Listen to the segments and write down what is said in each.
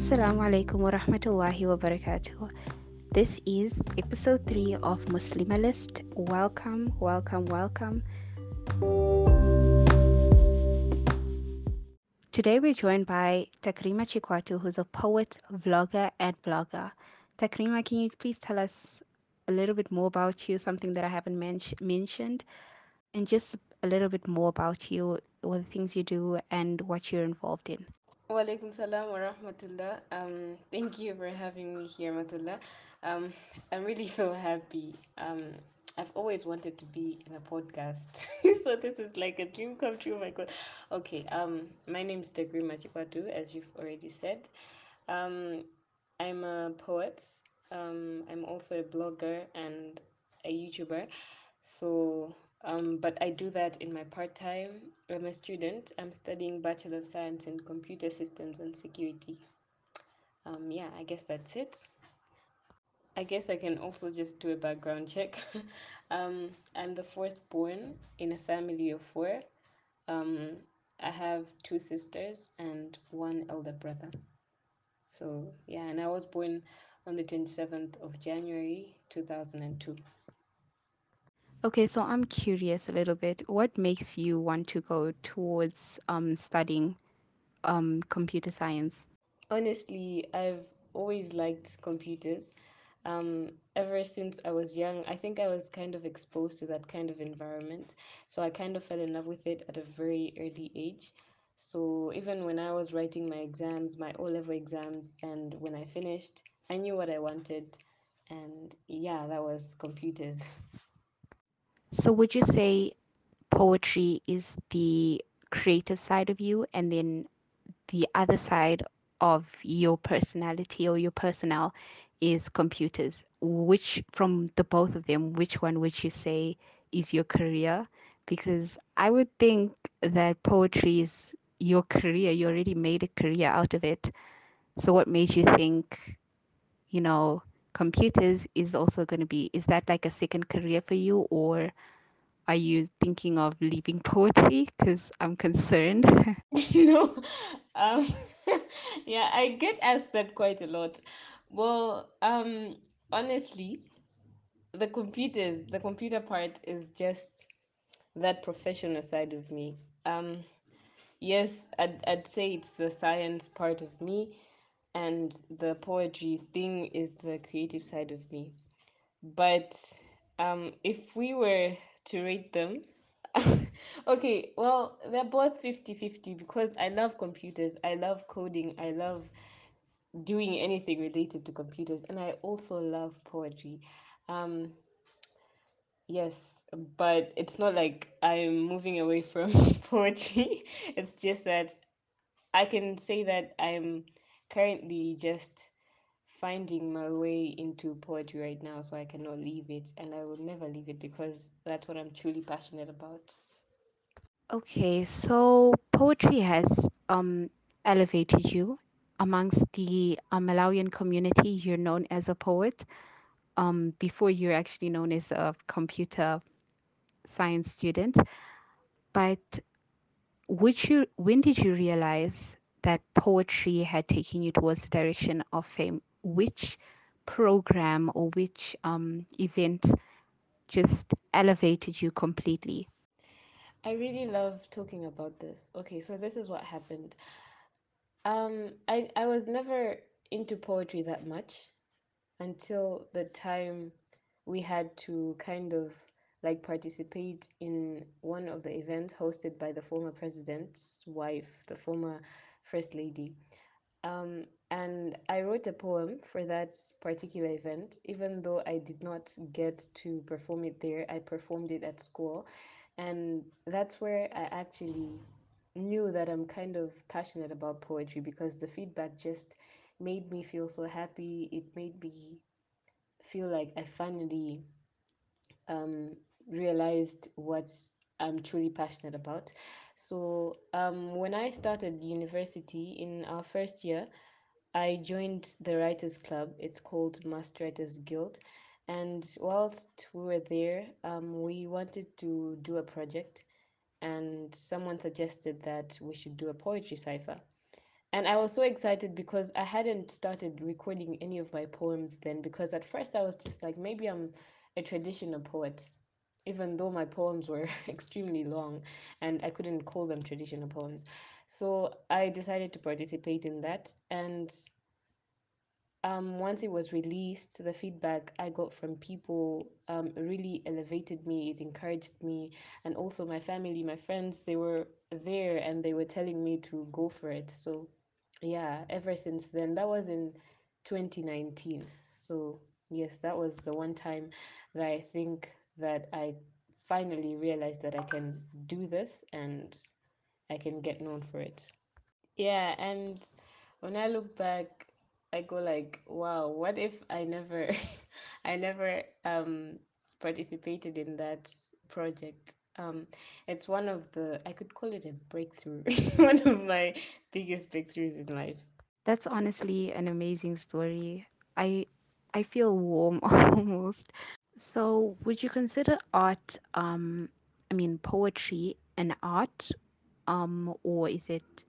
Assalamu alaikum wa rahmatullahi wa barakatuh. This is episode 3 of Muslimalist. Welcome, welcome, welcome. Today we're joined by Tacreema Chikwatu, who's a poet, vlogger, and blogger. Tacreema, can you please tell us a little bit more about you, something that I haven't men- mentioned, and just a little bit more about you, what the things you do, and what you're involved in? Walaikum salam wa rahmatullah. Um, thank you for having me here, Matullah. Um, I'm really so happy. Um, I've always wanted to be in a podcast, so this is like a dream come true. My God. Okay. Um, my name is Tacreema Chikwatu, as you've already said. Um, I'm a poet. Um, I'm also a blogger and a YouTuber. So um, but I do that in my part time. I'm a student. I'm studying Bachelor of Science in Computer Systems and Security. Um, yeah, I guess that's it. I guess I can also just do a background check. um, I'm the fourth born in a family of four. Um, I have two sisters and one elder brother. So, yeah, and I was born on the 27th of January 2002. Okay, so I'm curious a little bit. What makes you want to go towards um, studying um, computer science? Honestly, I've always liked computers. Um, ever since I was young, I think I was kind of exposed to that kind of environment. So I kind of fell in love with it at a very early age. So even when I was writing my exams, my O level exams, and when I finished, I knew what I wanted. And yeah, that was computers. So would you say poetry is the creative side of you, and then the other side of your personality or your personnel is computers? Which, from the both of them, which one would you say is your career? Because I would think that poetry is your career. You already made a career out of it. So what made you think, you know, computers is also going to be, is that like a second career for you, or are you thinking of leaving poetry? Because I'm concerned. you know um yeah i get asked that quite a lot well um honestly the computers the computer part is just that professional side of me um yes I'd, I'd say it's the science part of me and the poetry thing is the creative side of me. But um if we were to rate them okay well they're both 50 50 because i love computers i love coding i love doing anything related to computers and i also love poetry. Um yes but it's not like i'm moving away from poetry. It's just that i can say that i'm currently just finding my way into poetry right now so i cannot leave it and i will never leave it because that's what i'm truly passionate about Okay, so poetry has um, elevated you amongst the uh, Malawian community. You're known as a poet um, before you're actually known as a computer science student. But would you, when did you realize that poetry had taken you towards the direction of fame? Which program or which um, event just elevated you completely? I really love talking about this. Okay, so this is what happened. Um, I I was never into poetry that much until the time we had to kind of like participate in one of the events hosted by the former president's wife, the former first lady. Um, and I wrote a poem for that particular event, even though I did not get to perform it there. I performed it at school, and that's where I actually knew that I'm kind of passionate about poetry because the feedback just made me feel so happy. It made me feel like I finally um, realized what I'm truly passionate about. So um, when I started university in our first year, I joined the Writers Club. It's called Master Writers Guild. And whilst we were there, um, we wanted to do a project, and someone suggested that we should do a poetry cipher. And I was so excited because I hadn't started recording any of my poems then. Because at first I was just like, maybe I'm a traditional poet, even though my poems were extremely long and I couldn't call them traditional poems. So I decided to participate in that. And um, once it was released, the feedback I got from people um, really elevated me. It encouraged me, and also my family, my friends, they were there and they were telling me to go for it. So, yeah, ever since then, that was in 2019. So, yes, that was the one time that I think that I finally realized that I can do this and I can get known for it. Yeah, and when I look back, I go like, wow, what if I never I never um participated in that project? Um, it's one of the I could call it a breakthrough, one of my biggest breakthroughs in life. That's honestly an amazing story. I I feel warm almost. So, would you consider art, um, I mean, poetry an art, um, or is it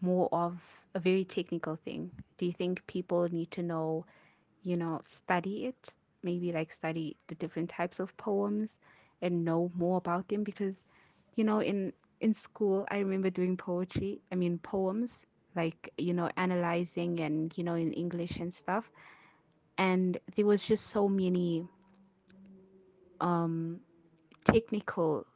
more of a very technical thing? Do you think people need to know, you know, study it, maybe like study the different types of poems and know more about them? Because, you know, in in school, I remember doing poetry, I mean, poems, like, you know, analyzing and, you know, in English and stuff. And there was just so many um technical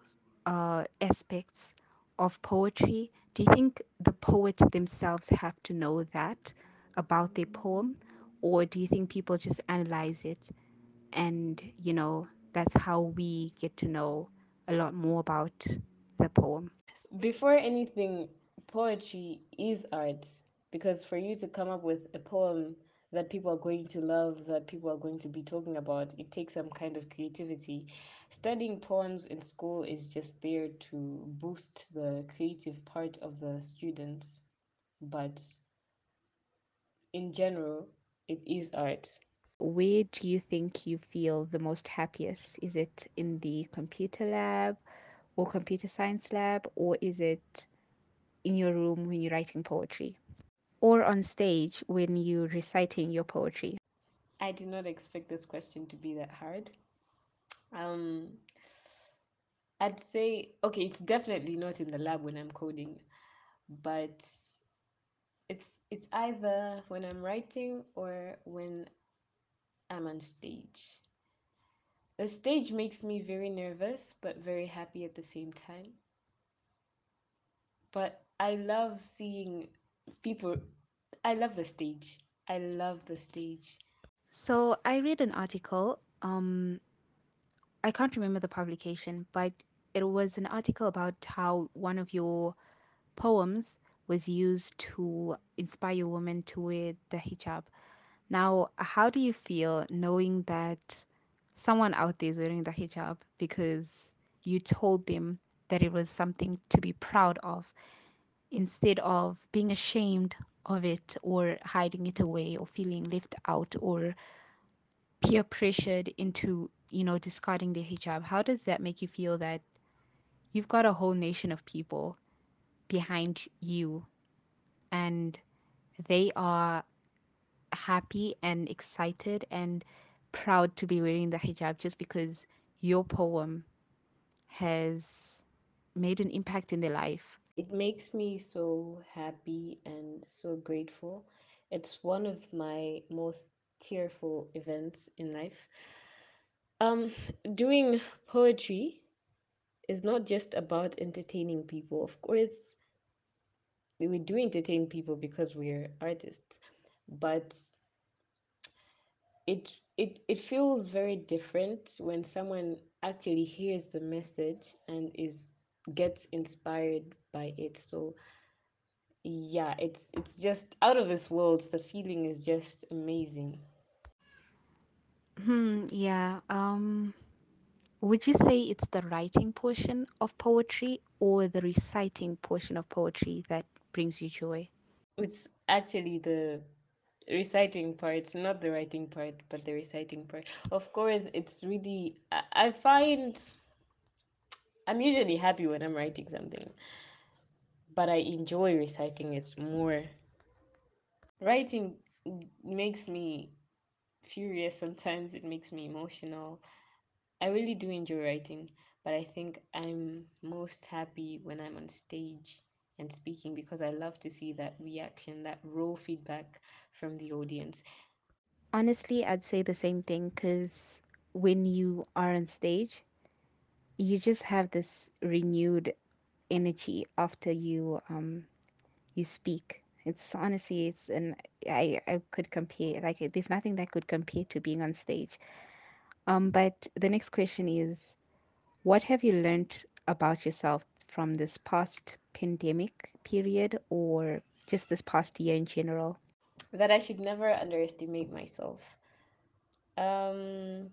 uh, aspects of poetry, do you think the poets themselves have to know that about their poem? Or do you think people just analyze it and, you know, that's how we get to know a lot more about the poem? Before anything, poetry is art because for you to come up with a poem that people are going to love, that people are going to be talking about, it takes some kind of creativity. Studying poems in school is just there to boost the creative part of the students, but in general, it is art. Where do you think you feel the most happiest? Is it in the computer lab or computer science lab, or is it in your room when you're writing poetry? Or on stage when you're reciting your poetry? I did not expect this question to be that hard. Um, I'd say, okay, it's definitely not in the lab when I'm coding, but it's it's either when I'm writing or when I'm on stage. The stage makes me very nervous but very happy at the same time. But I love seeing people I love the stage. I love the stage. So I read an article. Um, I can't remember the publication, but it was an article about how one of your poems was used to inspire women to wear the hijab. Now, how do you feel knowing that someone out there is wearing the hijab because you told them that it was something to be proud of instead of being ashamed of it or hiding it away or feeling left out or peer pressured into, you know, discarding the hijab, how does that make you feel that you've got a whole nation of people behind you and they are happy and excited and proud to be wearing the hijab just because your poem has made an impact in their life? It makes me so happy and so grateful. It's one of my most tearful events in life. Um, doing poetry is not just about entertaining people. Of course, we do entertain people because we're artists, but it it it feels very different when someone actually hears the message and is gets inspired by it. So yeah, it's it's just out of this world. The feeling is just amazing. Hmm, yeah. Um, would you say it's the writing portion of poetry or the reciting portion of poetry that brings you joy? It's actually the reciting part, not the writing part, but the reciting part. Of course, it's really I, I find I'm usually happy when I'm writing something, but I enjoy reciting it more. Writing makes me furious sometimes, it makes me emotional. I really do enjoy writing, but I think I'm most happy when I'm on stage and speaking because I love to see that reaction, that raw feedback from the audience. Honestly, I'd say the same thing because when you are on stage, you just have this renewed energy after you um you speak. It's honestly, it's and I I could compare like there's nothing that could compare to being on stage. Um, but the next question is, what have you learned about yourself from this past pandemic period or just this past year in general? That I should never underestimate myself. Um,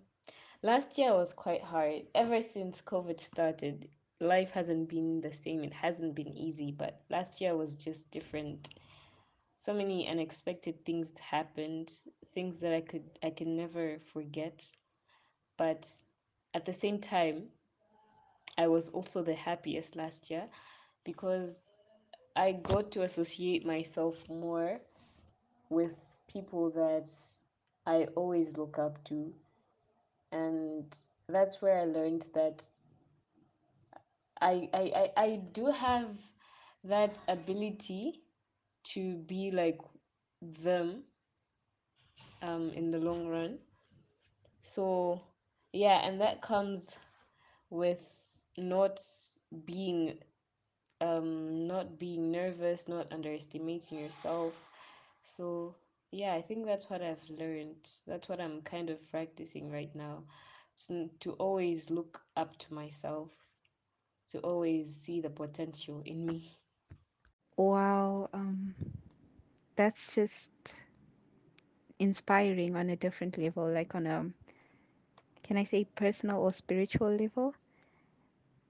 last year was quite hard. Ever since COVID started, life hasn't been the same. It hasn't been easy, but last year was just different. So many unexpected things happened, things that I could I can never forget. But at the same time, I was also the happiest last year because I got to associate myself more with people that I always look up to. And that's where I learned that I, I, I, I do have that ability to be like them um, in the long run. So, yeah, and that comes with not being um not being nervous, not underestimating yourself. So, yeah, I think that's what I've learned. That's what I'm kind of practicing right now. To, to always look up to myself, to always see the potential in me. Wow, um, that's just inspiring on a different level, like on a, can I say personal or spiritual level?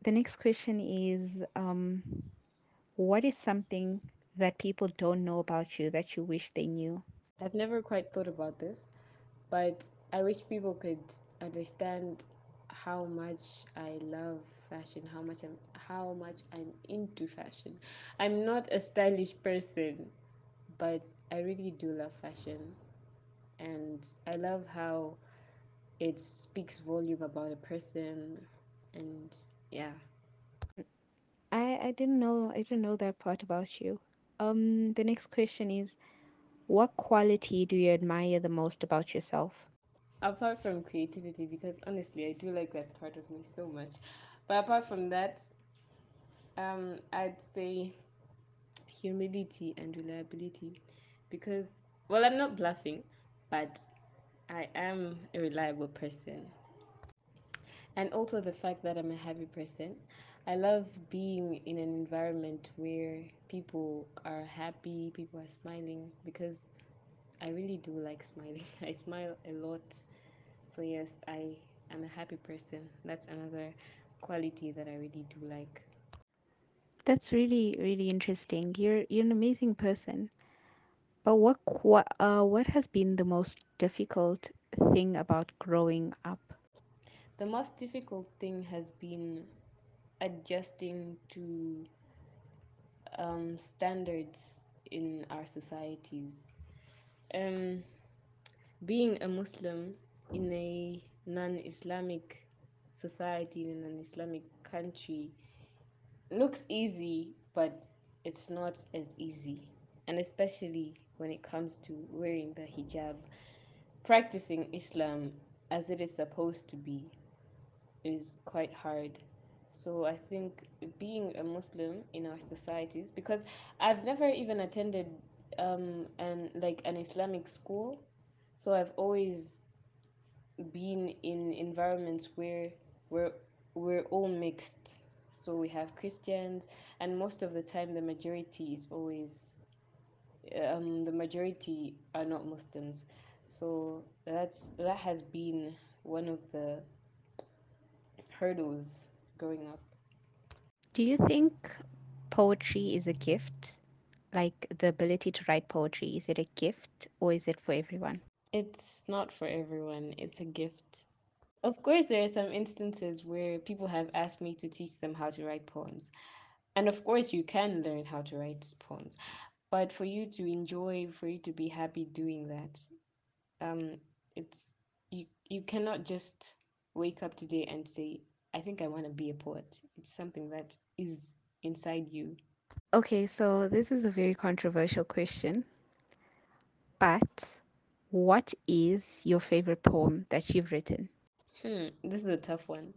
The next question is, um, what is something that people don't know about you that you wish they knew? I've never quite thought about this, but I wish people could understand how much I love fashion, how much I'm how much I'm into fashion. I'm not a stylish person, but I really do love fashion and I love how it speaks volume about a person and yeah. I, I didn't know I didn't know that part about you. Um, the next question is, what quality do you admire the most about yourself? Apart from creativity because honestly I do like that part of me so much. But apart from that, um I'd say humility and reliability because well i'm not bluffing but i am a reliable person and also the fact that i'm a happy person i love being in an environment where people are happy people are smiling because i really do like smiling i smile a lot so yes i am a happy person that's another quality that i really do like That's really, really interesting. You're you're an amazing person. But what what uh what has been the most difficult thing about growing up? the most difficult thing has been adjusting to um, standards in our societies. Um, being a Muslim in a non Islamic society, in an Islamic country, looks easy, but it's not as easy. And especially when it comes to wearing the hijab, practicing Islam as it is supposed to be is quite hard. So I think being a Muslim in our societies, because I've never even attended um an like an Islamic school, so I've always been in environments where we're we're all mixed. So we have Christians, and most of the time the majority is always um the majority are not Muslims. So that's that has been one of the hurdles growing up. Do you think poetry is a gift? Like the ability to write poetry, is it a gift or is it for everyone? It's not for everyone, it's a gift. Of course, there are some instances where people have asked me to teach them how to write poems, and of course you can learn how to write poems but for you to enjoy for you to be happy doing that um it's you you cannot just wake up today and say i think i want to be a poet. It's something that is inside you. Okay, so this is a very controversial question, but what is your favorite poem that you've written? hmm this is a tough one.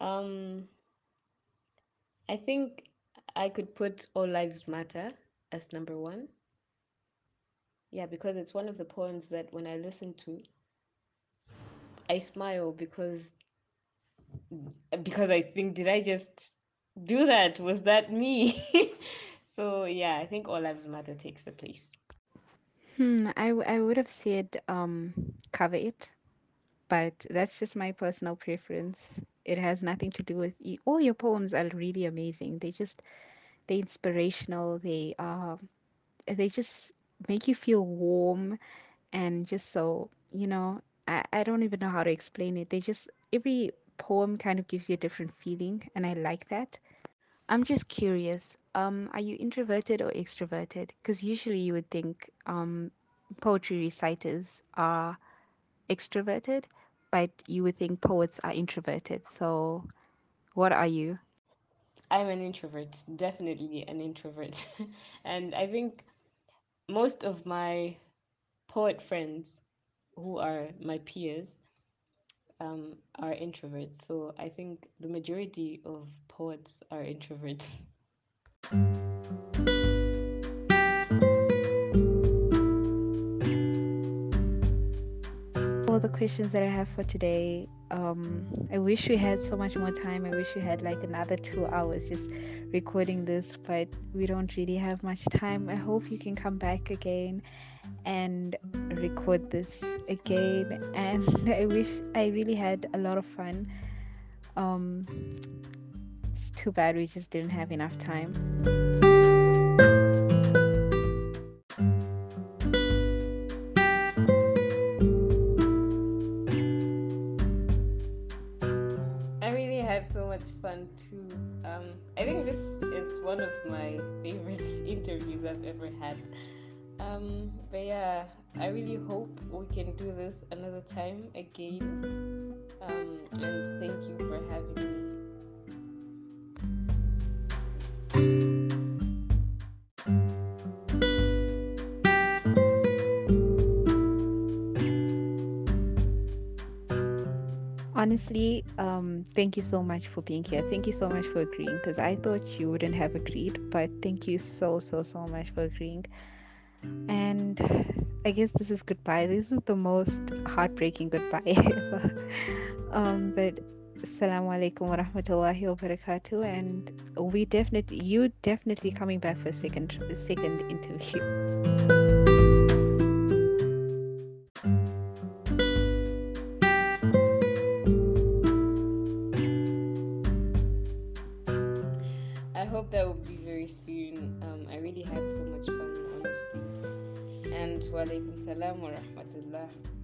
Um i think i could put all lives matter as number one. Yeah because it's one of the poems that when i listen to i smile because because I think, did I just do that? Was that me? so yeah, I think All Lives Matter takes the place. Hmm, I, I would have said um, cover it, but that's just my personal preference. It has nothing to do with y- all your poems are really amazing. They just they're inspirational. They are they just make you feel warm and just so you know I, I don't even know how to explain it they just every poem kind of gives you a different feeling and i like that. I'm just curious um are you introverted or extroverted? Because usually you would think um poetry reciters are extroverted but you would think poets are introverted. So what are you? I'm an introvert, definitely an introvert. and I think most of my poet friends who are my peers um, are introverts. So I think the majority of poets are introverts. all the questions that I have for today. Um, I wish we had so much more time. I wish we had like another two hours just recording this, but we don't really have much time. I hope you can come back again and record this again. And I wish I really had a lot of fun. Um, it's too bad we just didn't have enough time. Ever had. Um, but yeah, I really hope we can do this another time again. Um, and thank you for having me. Honestly, um, thank you so much for being here. Thank you so much for agreeing because I thought you wouldn't have agreed, but thank you so, so, so much for agreeing. And I guess this is goodbye. This is the most heartbreaking goodbye ever. um, but Assalamu alaikum wa rahmatullahi wa barakatuh. And we definitely, you definitely coming back for a second, second interview. Honestly. And wa alaikum salam wa rahmatullah.